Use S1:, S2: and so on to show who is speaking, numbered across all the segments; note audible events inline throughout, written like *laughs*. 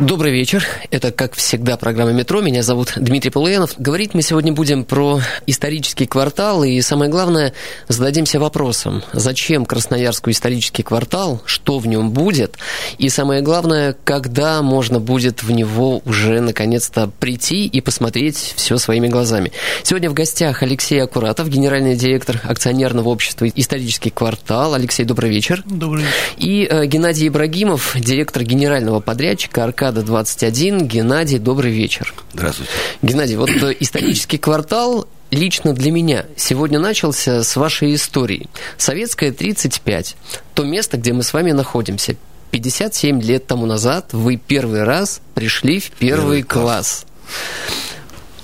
S1: Добрый вечер. Это, как всегда, программа «Метро». Меня зовут Дмитрий Полуянов. Говорить мы сегодня будем про исторический квартал. И самое главное, зададимся вопросом, зачем Красноярску исторический квартал, что в нем будет, и самое главное, когда можно будет в него уже наконец-то прийти и посмотреть все своими глазами. Сегодня в гостях Алексей Акуратов, генеральный директор акционерного общества «Исторический квартал». Алексей, добрый вечер.
S2: Добрый вечер.
S1: И э, Геннадий Ибрагимов, директор генерального подрядчика «Аркад Аркада 21. Геннадий, добрый вечер.
S3: Здравствуйте.
S1: Геннадий, вот э, *clears throat* исторический квартал лично для меня сегодня начался с вашей истории. Советская 35. То место, где мы с вами находимся. 57 лет тому назад вы первый раз пришли в первый, первый класс. класс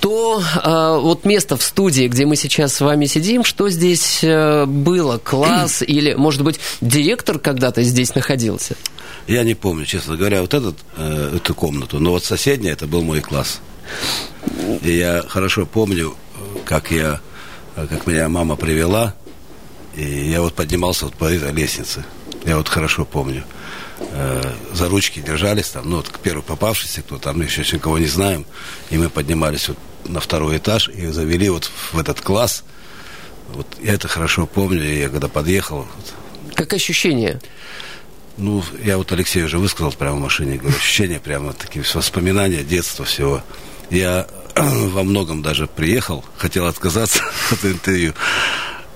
S1: то э, вот место в студии, где мы сейчас с вами сидим, что здесь э, было? Класс *clears throat* или, может быть, директор когда-то здесь находился?
S3: Я не помню, честно говоря, вот этот, э, эту комнату, но вот соседняя, это был мой класс. И я хорошо помню, как я, как меня мама привела, и я вот поднимался вот по этой лестнице. Я вот хорошо помню. Э, за ручки держались там, ну, вот первый попавшийся, кто там, еще никого не знаем, и мы поднимались вот на второй этаж и завели вот в этот класс. Вот я это хорошо помню, я когда подъехал. Вот,
S1: как ощущение?
S3: Ну, я вот Алексею уже высказал прямо в машине, говорю, ощущения прямо такие воспоминания детства всего. Я *clears throat* во многом даже приехал, хотел отказаться *laughs* от интервью,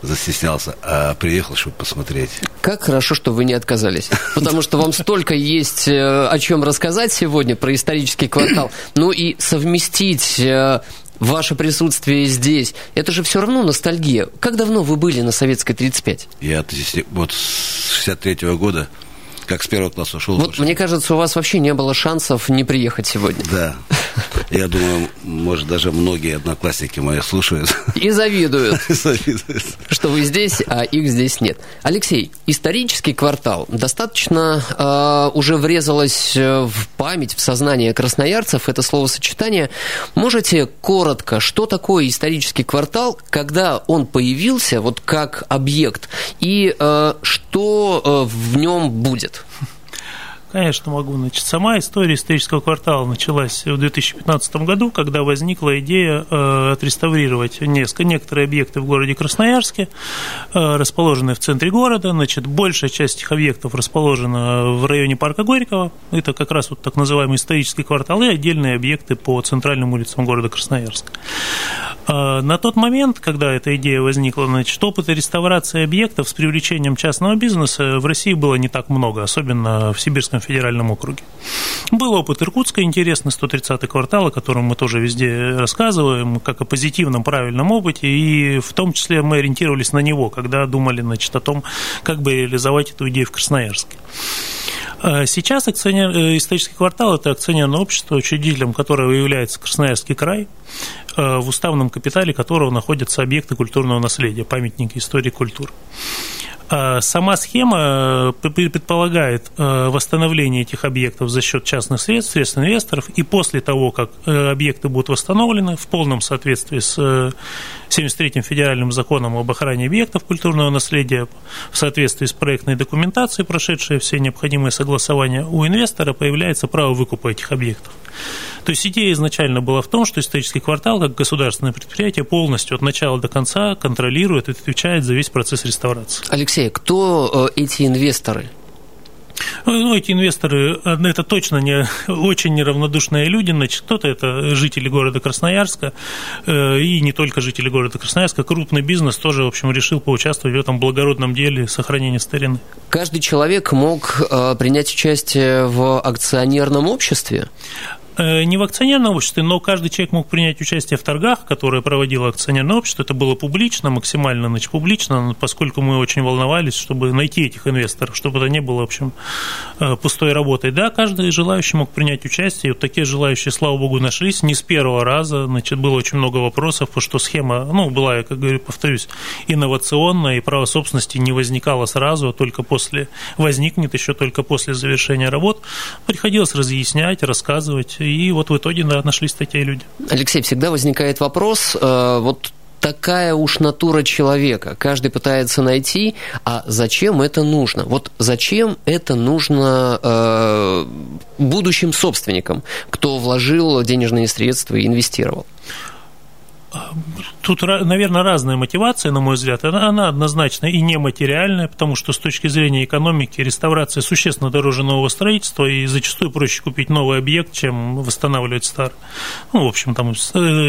S3: застеснялся, а приехал, чтобы посмотреть.
S1: Как хорошо, что вы не отказались. Потому что вам столько есть э, о чем рассказать сегодня про исторический квартал. Ну и совместить э, ваше присутствие здесь, это же все равно ностальгия. Как давно вы были на Советской 35?
S3: Я вот с 63 -го года как с первого класса ушел.
S1: Вот мне кажется, у вас вообще не было шансов не приехать сегодня.
S3: Да. Я думаю, может, даже многие одноклассники мои слушают. *laughs*
S1: И завидуют. Что вы здесь, а их здесь нет. Алексей, исторический квартал достаточно э, уже врезалось э, в память, в сознание красноярцев это словосочетание. Можете коротко, что такое исторический квартал, когда он появился, вот как объект, и э, что э, в нем будет?
S2: Конечно, могу. Значит, сама история исторического квартала началась в 2015 году, когда возникла идея э, отреставрировать несколько, некоторые объекты в городе Красноярске, э, расположенные в центре города. Значит, большая часть этих объектов расположена в районе парка Горького. Это как раз вот так называемый исторический квартал и отдельные объекты по центральным улицам города Красноярска. Э, на тот момент, когда эта идея возникла, значит, опыта реставрации объектов с привлечением частного бизнеса в России было не так много, особенно в Сибирском Иркутском федеральном округе. Был опыт Иркутска интересный, 130-й квартал, о котором мы тоже везде рассказываем, как о позитивном, правильном опыте, и в том числе мы ориентировались на него, когда думали значит, о том, как бы реализовать эту идею в Красноярске. А сейчас акционер, э, исторический квартал – это акционерное общество, учредителем которого является Красноярский край, э, в уставном капитале которого находятся объекты культурного наследия, памятники истории культуры. А сама схема э, предполагает э, восстановление этих объектов за счет частных средств, средств инвесторов, и после того, как э, объекты будут восстановлены в полном соответствии с 73-м федеральным законом об охране объектов культурного наследия, в соответствии с проектной документацией, прошедшей все необходимые согласования, у инвестора появляется право выкупа этих объектов. То есть идея изначально была в том, что исторический квартал, как государственное предприятие, полностью от начала до конца контролирует и отвечает за весь процесс реставрации.
S1: Алексей, кто э, эти инвесторы?
S2: Ну, эти инвесторы, э, это точно не очень неравнодушные люди, значит, кто-то это жители города Красноярска, э, и не только жители города Красноярска, крупный бизнес тоже, в общем, решил поучаствовать в этом благородном деле сохранения старины.
S1: Каждый человек мог принять участие в акционерном обществе?
S2: Э, не в акционерном обществе, но каждый человек мог принять участие в торгах, которые проводило акционерное общество. Это было публично, максимально значит, публично, поскольку мы очень волновались, чтобы найти этих инвесторов, чтобы это не было, в общем, э, пустой работой. Да, каждый желающий мог принять участие. И вот такие желающие, слава богу, нашлись. Не с первого раза. Значит, было очень много вопросов, потому что схема, ну, была, я как говорю, повторюсь, инновационная, и право собственности не возникало сразу, а только после, возникнет еще только после завершения работ. Приходилось разъяснять, рассказывать и вот в итоге да, нашлись такие люди.
S1: Алексей, всегда возникает вопрос, э, вот такая уж натура человека. Каждый пытается найти, а зачем это нужно? Вот зачем это нужно э, будущим собственникам, кто вложил денежные средства и инвестировал?
S2: Тут, наверное, разная мотивация, на мой взгляд. Она, она однозначно и нематериальная, потому что с точки зрения экономики реставрация существенно дороже нового строительства, и зачастую проще купить новый объект, чем восстанавливать старый. Ну, в общем, там э,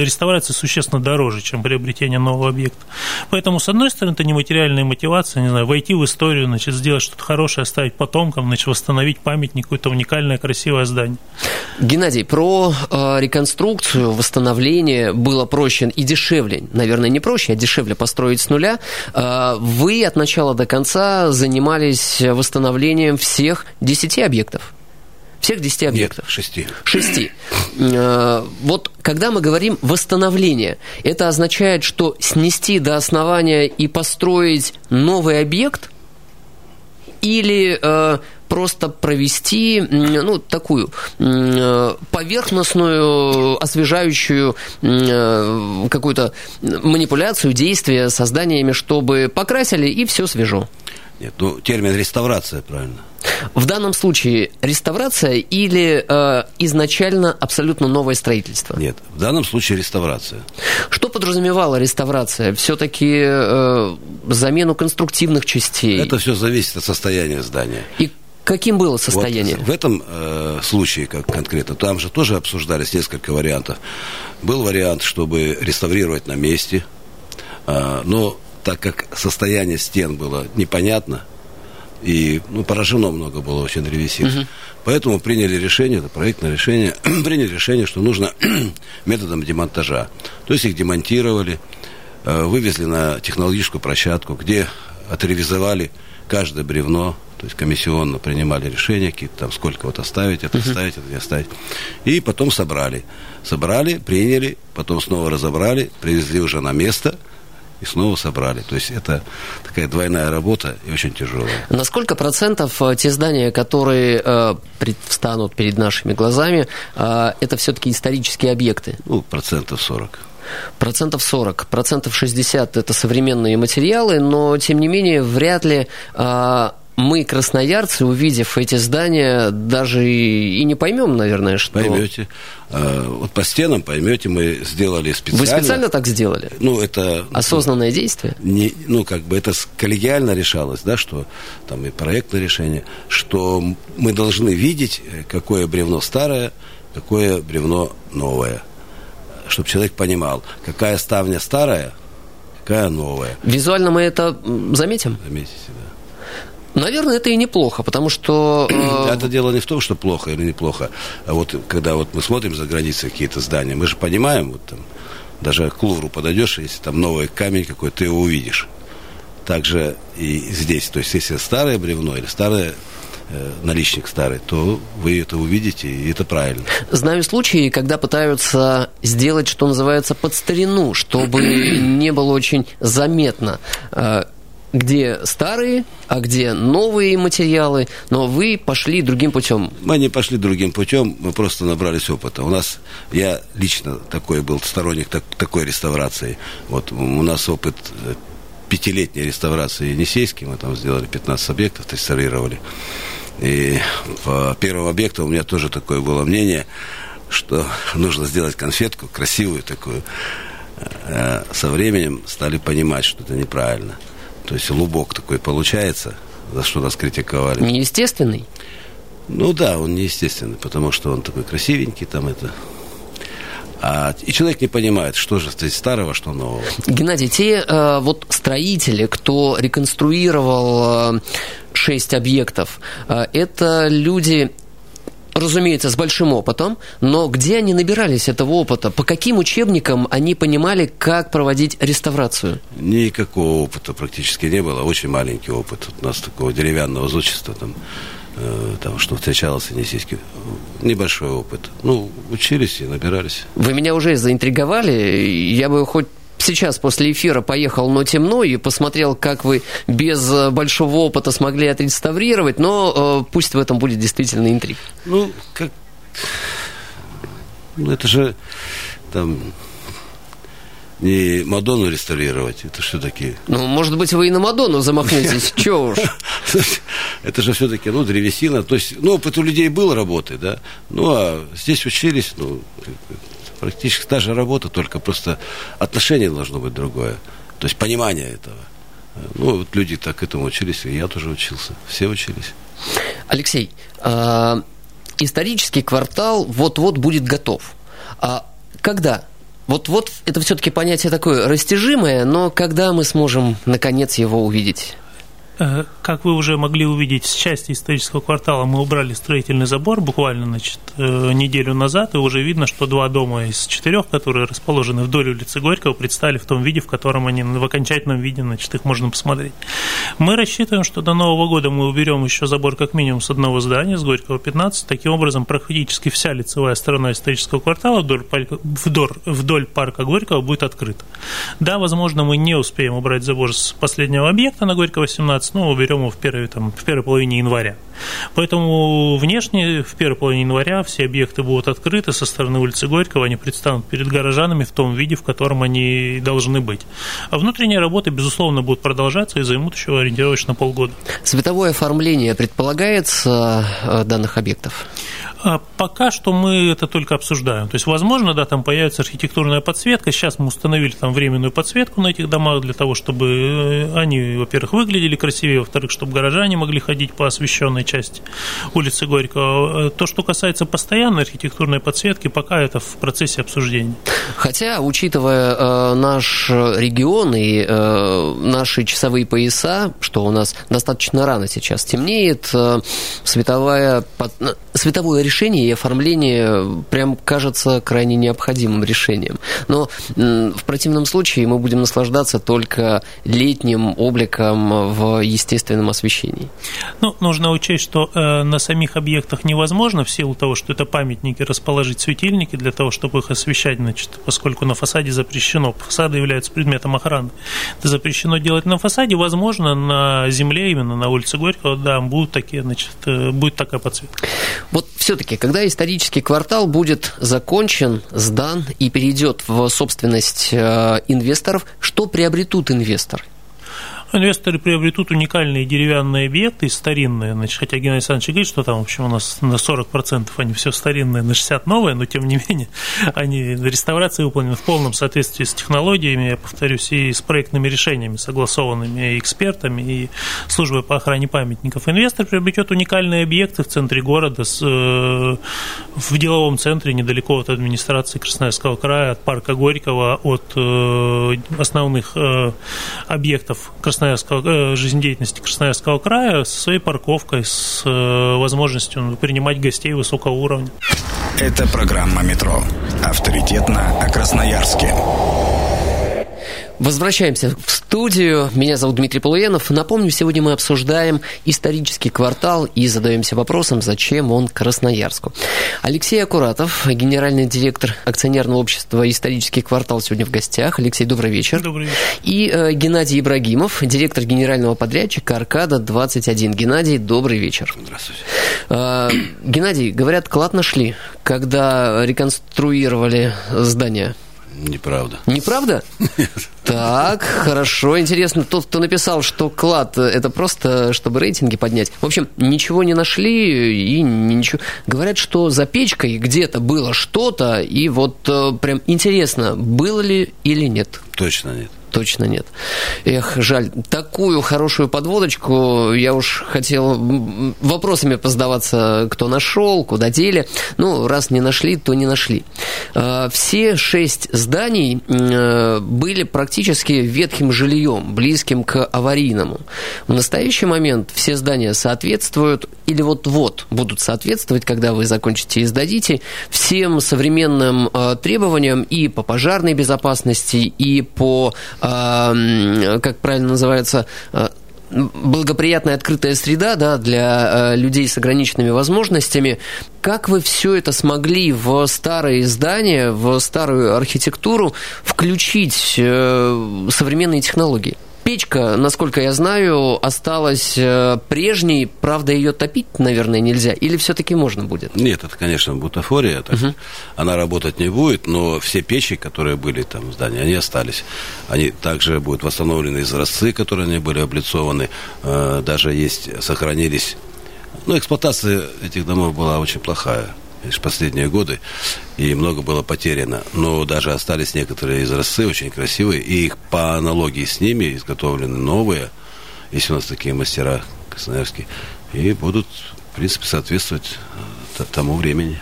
S2: реставрация существенно дороже, чем приобретение нового объекта. Поэтому, с одной стороны, это нематериальная мотивация, не знаю, войти в историю, значит, сделать что-то хорошее, оставить потомкам, значит, восстановить памятник, какое-то уникальное, красивое здание.
S1: Геннадий, про э, реконструкцию, восстановление было проще и дешевле, наверное, не проще, а дешевле построить с нуля. Э, вы от начала до конца занимались восстановлением всех 10 объектов. Всех 10 объектов?
S3: Нет, 6.
S1: 6. Э, вот когда мы говорим восстановление, это означает, что снести до основания и построить новый объект – или э, просто провести ну, такую поверхностную, освежающую какую-то манипуляцию, действие со зданиями, чтобы покрасили и все свежо.
S3: Нет, ну термин реставрация, правильно.
S1: В данном случае реставрация или э, изначально абсолютно новое строительство?
S3: Нет, в данном случае реставрация.
S1: Что подразумевала реставрация? Все-таки э, замену конструктивных частей?
S3: Это все зависит от состояния здания.
S1: И каким было состояние?
S3: Вот в этом э, случае, как конкретно, там же тоже обсуждались несколько вариантов. Был вариант, чтобы реставрировать на месте, э, но так как состояние стен было непонятно, и ну, поражено много было очень древесин. Угу. Поэтому приняли решение, это проектное решение, *clears throat* приняли решение, что нужно *clears throat* методом демонтажа. То есть их демонтировали, э, вывезли на технологическую площадку, где отревизовали каждое бревно, то есть комиссионно принимали решения, какие-то там сколько вот оставить, это оставить, это не оставить. И потом собрали. Собрали, приняли, потом снова разобрали, привезли уже на место – и снова собрали. То есть это такая двойная работа и очень тяжелая.
S1: На сколько процентов э, те здания, которые э, встанут перед нашими глазами, э, это все-таки исторические объекты?
S3: Ну, процентов 40.
S1: Процентов 40, процентов 60 это современные материалы, но тем не менее вряд ли э, мы, красноярцы, увидев эти здания, даже и не поймем, наверное, что...
S3: Поймете. А, вот по стенам поймете, мы сделали специально.
S1: Вы специально так сделали?
S3: Ну, это...
S1: Осознанное действие?
S3: Не, ну, как бы это коллегиально решалось, да, что там и проектное решение, что мы должны видеть, какое бревно старое, какое бревно новое. Чтобы человек понимал, какая ставня старая, какая новая.
S1: Визуально мы это заметим?
S3: Заметите, да.
S1: Наверное, это и неплохо, потому что... *clears throat*
S3: Э... Это дело не в том, что плохо или неплохо. А вот когда вот мы смотрим за границей какие-то здания, мы же понимаем, вот там, даже к Лувру подойдешь, если там новый камень какой-то, ты его увидишь. Также и здесь. То есть, если старое бревно или старое э, наличник старый, то вы это увидите, и это правильно.
S1: Знаю случаи, когда пытаются сделать, что называется, под старину, чтобы *clears throat* не было очень заметно э, где старые, а где новые материалы, но вы пошли другим путем.
S3: Мы не пошли другим путем, мы просто набрались опыта. У нас, я лично такой был сторонник так, такой реставрации. Вот у нас опыт э, пятилетней реставрации Енисейский, мы там сделали 15 объектов, реставрировали. И по первому объекту у меня тоже такое было мнение, что нужно сделать конфетку красивую такую. Э, со временем стали понимать, что это неправильно. То есть лубок такой получается, за что нас критиковали.
S1: Неестественный?
S3: Ну да, он неестественный, потому что он такой красивенький, там это а, и человек не понимает, что же здесь старого, что нового.
S1: Геннадий, те э, вот строители, кто реконструировал э, шесть объектов, э, это люди разумеется, с большим опытом, но где они набирались этого опыта? По каким учебникам они понимали, как проводить реставрацию?
S3: Никакого опыта практически не было, очень маленький опыт. У нас такого деревянного зодчества там э, там, что встречалось Енисейский, небольшой опыт. Ну, учились и набирались.
S1: Вы меня уже заинтриговали. Я бы хоть сейчас после эфира поехал «Но темно» и посмотрел, как вы без э, большого опыта смогли отреставрировать, но э, пусть в этом будет действительно интриг.
S3: Ну, как... Ну, это же там не Мадонну реставрировать, это все-таки...
S1: Ну, может быть, вы и на Мадонну замахнетесь, *laughs* че уж.
S3: Это же все-таки, ну, древесина, то есть, ну, опыт у людей был работы, да, ну, а здесь учились, ну, практически та же работа, только просто отношение должно быть другое, то есть понимание этого. Ну, вот люди так к этому учились, и я тоже учился, все учились.
S1: Алексей, а, исторический квартал вот-вот будет готов. А когда? Вот-вот это все-таки понятие такое растяжимое, но когда мы сможем наконец его увидеть?
S2: Э, как вы уже могли увидеть, с части исторического квартала мы убрали строительный забор буквально значит, э, неделю назад, и уже видно, что два дома из четырех, которые расположены вдоль улицы Горького, предстали в том виде, в котором они в окончательном виде, значит, их можно посмотреть. Мы рассчитываем, что до Нового года мы уберем еще забор как минимум с одного здания, с Горького 15. Таким образом, практически вся лицевая сторона исторического квартала вдоль, парка Горького будет открыта. Да, возможно, мы не успеем убрать забор с последнего объекта на Горького 17, ну, берем его в первой, там, в первой половине января. Поэтому внешне в первой половине января все объекты будут открыты со стороны улицы Горького, они предстанут перед горожанами в том виде, в котором они должны быть. А внутренние работы, безусловно, будут продолжаться и займут еще ориентировочно полгода.
S1: Световое оформление предполагается э, данных объектов?
S2: А пока что мы это только обсуждаем. То есть, возможно, да, там появится архитектурная подсветка. Сейчас мы установили там временную подсветку на этих домах для того, чтобы э, они, во-первых, выглядели красивее, во-вторых, чтобы горожане могли ходить по освещенной части улицы Горького. Э, то, что касается постоянной архитектурной подсветки, пока это в процессе обсуждения.
S1: Хотя, учитывая э, наш регион и э, наши часовые пояса, что у нас достаточно рано сейчас темнеет, э, световая, под, э, световое решение и оформление прям кажется крайне необходимым решением. Но в противном случае мы будем наслаждаться только летним обликом в естественном освещении.
S2: Ну, нужно учесть, что э, на самих объектах невозможно в силу того, что это памятники, расположить светильники для того, чтобы их освещать, значит, поскольку на фасаде запрещено. Фасады являются предметом охраны. Это запрещено делать на фасаде. Возможно, на земле, именно на улице Горького, да, будут такие, значит, э, будет такая подсветка.
S1: Вот все все-таки, когда исторический квартал будет закончен, сдан и перейдет в собственность э, инвесторов, что приобретут инвесторы?
S2: Инвесторы приобретут уникальные деревянные объекты, старинные, значит, хотя Геннадий Александрович говорит, что там, в общем, у нас на 40% они все старинные, на 60 новые, но тем не менее, *laughs* они реставрации выполнены в полном соответствии с технологиями, я повторюсь, и с проектными решениями, согласованными экспертами, и службой по охране памятников. Инвестор приобретет уникальные объекты в центре города, с, э, в деловом центре, недалеко от администрации Красноярского края, от парка Горького, от э, основных э, объектов Красноярского Красноярского, э, жизнедеятельности Красноярского края со своей парковкой, с э, возможностью принимать гостей высокого уровня.
S4: Это программа «Метро». Авторитетно о Красноярске.
S1: Возвращаемся в студию. Меня зовут Дмитрий Полуенов. Напомню, сегодня мы обсуждаем исторический квартал и задаемся вопросом, зачем он Красноярску. Алексей Акуратов, генеральный директор акционерного общества «Исторический квартал» сегодня в гостях. Алексей, добрый вечер.
S2: Добрый вечер.
S1: И э, Геннадий Ибрагимов, директор генерального подрядчика «Аркада-21». Геннадий, добрый вечер.
S3: Здравствуйте.
S1: Э, Геннадий, говорят, клад нашли, когда реконструировали здание.
S3: Неправда.
S1: Неправда? Нет. Так, хорошо, интересно. Тот, кто написал, что клад это просто, чтобы рейтинги поднять. В общем, ничего не нашли и ничего. Говорят, что за печкой где-то было что-то, и вот э, прям интересно, было ли или нет.
S3: Точно нет
S1: точно нет. Эх, жаль. Такую хорошую подводочку я уж хотел вопросами поздаваться, кто нашел, куда дели. Ну, раз не нашли, то не нашли. А, все шесть зданий э, были практически ветхим жильем, близким к аварийному. В настоящий момент все здания соответствуют или вот-вот будут соответствовать, когда вы закончите и сдадите, всем современным э, требованиям и по пожарной безопасности, и по, э, как правильно называется, э, благоприятная открытая среда да, для э, людей с ограниченными возможностями. Как вы все это смогли в старые здания, в старую архитектуру включить э, современные технологии? Печка, насколько я знаю, осталась э, прежней, правда, ее топить, наверное, нельзя, или все-таки можно будет?
S3: Нет, это, конечно, бутафория, так, угу. она работать не будет, но все печи, которые были там в здании, они остались. Они также будут восстановлены изразцы, которые они были облицованы, э, даже есть, сохранились. Ну, эксплуатация этих домов была очень плохая последние годы, и много было потеряно. Но даже остались некоторые изразцы очень красивые, и их по аналогии с ними изготовлены новые, если у нас такие мастера красноярские, и будут, в принципе, соответствовать э, тому времени.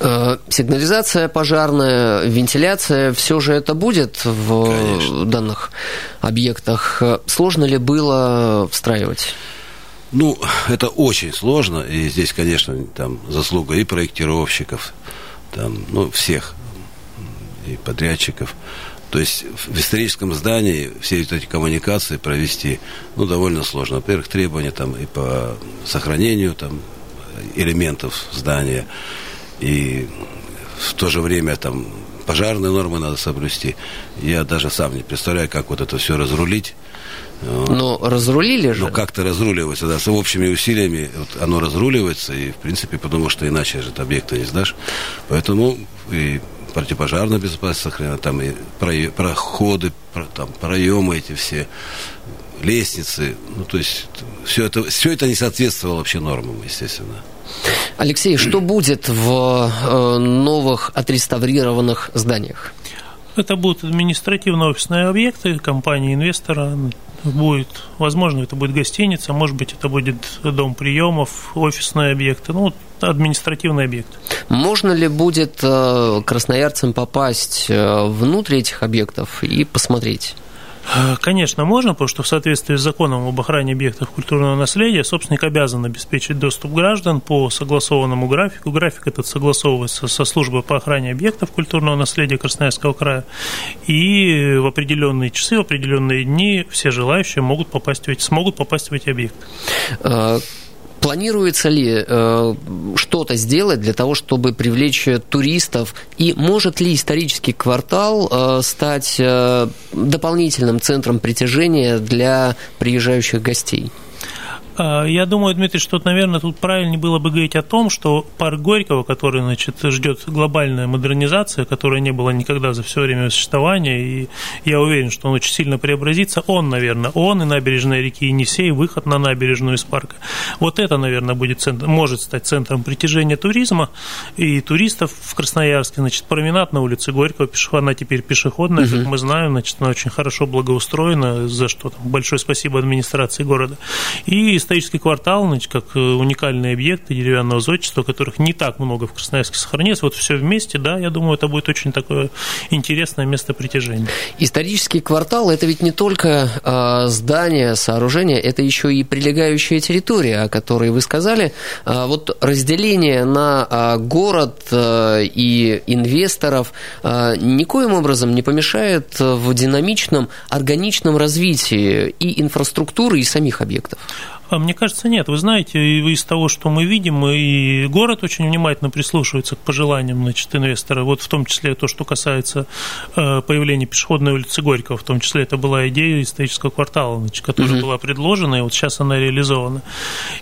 S1: Э, сигнализация пожарная, вентиляция, все же это будет в Конечно. данных объектах. Сложно ли было встраивать?
S3: Ну, это очень сложно, и здесь, конечно, там заслуга и проектировщиков, там, ну, всех, и подрядчиков. То есть в историческом здании все эти коммуникации провести, ну, довольно сложно. Во-первых, требования там и по сохранению там элементов здания, и в то же время там пожарные нормы надо соблюсти. Я даже сам не представляю, как вот это все разрулить.
S1: Но разрулили же.
S3: Ну, как-то разруливается, да, с общими усилиями вот, оно разруливается, и, в принципе, потому что иначе же объекта не сдашь. Поэтому и противопожарная безопасность сохранена, там и проходы, там, проемы эти все, лестницы, ну, то есть все это, все это не соответствовало вообще нормам, естественно.
S1: Алексей, что будет в э, новых отреставрированных зданиях?
S2: Это будут административно-офисные объекты компании-инвестора. Будет, возможно, это будет гостиница, может быть, это будет дом приемов, офисные объекты, ну, административный объект.
S1: Можно ли будет э, красноярцам попасть э, внутрь этих объектов и посмотреть?
S2: Э, конечно, можно, потому что в соответствии с законом об охране объектов культурного наследия собственник обязан обеспечить доступ граждан по согласованному графику. График этот согласовывается со службой по охране объектов культурного наследия Красноярского края. И в определенные часы, в определенные дни все желающие могут попасть в эти, смогут попасть в эти объекты.
S1: Планируется ли э, что-то сделать для того, чтобы привлечь туристов? И может ли исторический квартал э, стать э, дополнительным центром притяжения для приезжающих гостей?
S2: А, я думаю, Дмитрий, что, наверное, тут правильнее было бы говорить о том, что парк Горького, который, значит, ждет глобальная модернизация, которая не была никогда за все время существования, и я уверен, что он очень сильно преобразится, он, наверное, он и набережная реки Енисей, выход на набережную из парка. Вот это, наверное, будет центр, может стать центром притяжения туризма и туристов в Красноярске. Значит, променад на улице Горького, она теперь пешеходная, угу. как мы знаем, значит, она очень хорошо благоустроена, за что там большое спасибо администрации города. И исторический квартал, значит, как э, уникальные объекты деревянного зодчества, которых не так много в Красноярске сохранилось. Вот все вместе, да, я думаю, это будет очень такое интересное место притяжения.
S1: Исторический квартал – это ведь не только э, здания, сооружения, это еще и прилегающая территория, о которой вы сказали. Э, вот разделение на э, город э, и инвесторов э, никоим образом не помешает в динамичном, органичном развитии и инфраструктуры, и самих объектов.
S2: А мне кажется, нет. Вы знаете, из того, что мы видим, и город очень внимательно прислушивается к пожеланиям значит, инвестора, вот в том числе то, что касается э, появления пешеходной улицы Горького, в том числе это была идея исторического квартала, значит, которая угу. была предложена, и вот сейчас она реализована.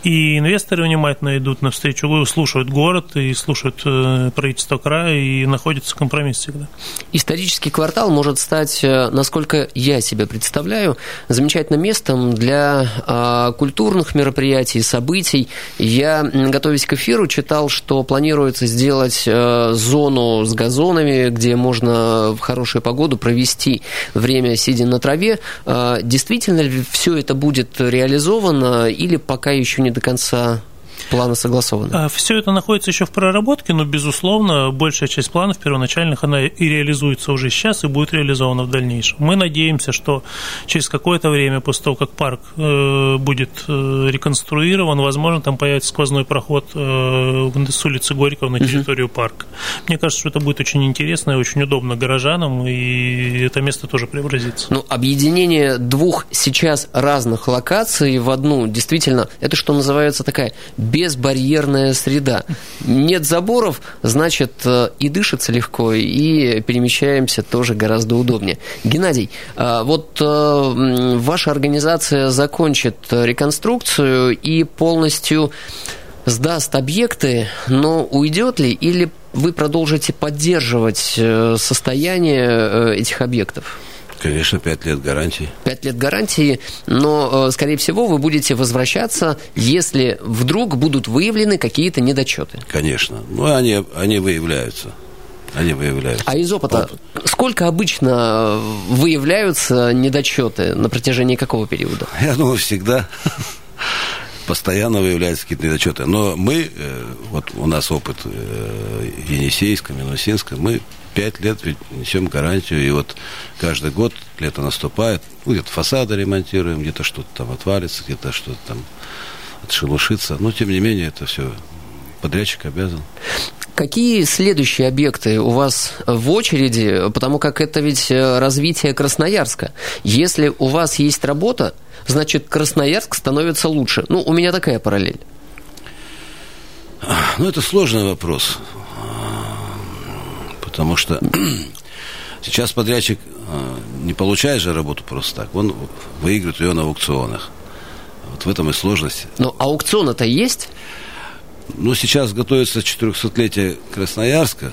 S2: И инвесторы внимательно идут навстречу, слушают город и слушают э, правительство края, и находится компромисс всегда.
S1: Исторический квартал может стать, э, насколько я себе представляю, замечательным местом для культуры культурных мероприятий, событий. Я, готовясь к эфиру, читал, что планируется сделать э, зону с газонами, где можно в хорошую погоду провести время, сидя на траве. Э, действительно ли все это будет реализовано или пока еще не до конца планы согласованы?
S2: А, Все это находится еще в проработке, но, безусловно, большая часть планов первоначальных, она и реализуется уже сейчас, и будет реализована в дальнейшем. Мы надеемся, что через какое-то время, после того, как парк э, будет э, реконструирован, возможно, там появится сквозной проход э, с улицы Горького на территорию парка. Мне кажется, что это будет очень интересно и очень удобно горожанам, и это место тоже преобразится.
S1: Ну, объединение двух сейчас разных локаций в одну, действительно, это что называется такая безбарьерная среда. Нет заборов, значит, э, и дышится легко, и перемещаемся тоже гораздо удобнее. Геннадий, э, вот э, ваша организация закончит реконструкцию и полностью сдаст объекты, но уйдет ли или вы продолжите поддерживать состояние этих объектов?
S3: Конечно, пять лет гарантии.
S1: Пять лет гарантии, но, скорее всего, вы будете возвращаться, если вдруг будут выявлены какие-то недочеты.
S3: Конечно. Ну, они, они выявляются. Они выявляются.
S1: А из опыта, Опыт. сколько обычно выявляются недочеты на протяжении какого периода? *laughs*
S3: Я думаю, всегда постоянно выявляются какие-то недочеты. Но мы, вот у нас опыт Енисейска, Минусинска, мы пять лет ведь несем гарантию, и вот каждый год лето наступает, ну, где-то фасады ремонтируем, где-то что-то там отвалится, где-то что-то там отшелушится, но тем не менее это все подрядчик обязан.
S1: Какие следующие объекты у вас в очереди? Потому как это ведь развитие Красноярска. Если у вас есть работа, значит Красноярск становится лучше. Ну, у меня такая параллель.
S3: Ну, это сложный вопрос потому что *clears throat* сейчас подрядчик э, не получает же работу просто так, он выигрывает ее на аукционах. Вот в этом и сложность.
S1: Но аукцион это есть?
S3: Ну, сейчас готовится 400-летие Красноярска,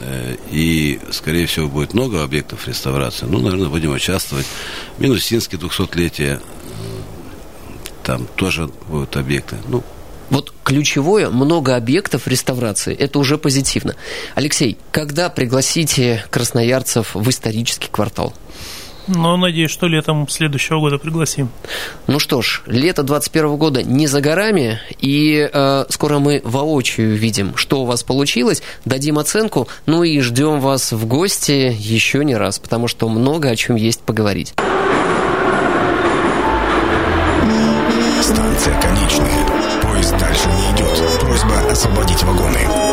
S3: э, и, скорее всего, будет много объектов реставрации. Ну, наверное, будем участвовать. Минусинский 200-летие, э, там тоже будут объекты. Ну,
S1: вот ключевое, много объектов реставрации, это уже позитивно. Алексей, когда пригласите красноярцев в исторический квартал?
S2: Ну, надеюсь, что летом следующего года пригласим.
S1: Ну что ж, лето 2021 года не за горами, и э, скоро мы воочию видим, что у вас получилось, дадим оценку, ну и ждем вас в гости еще не раз, потому что много о чем есть поговорить.
S4: Освободить вагоны.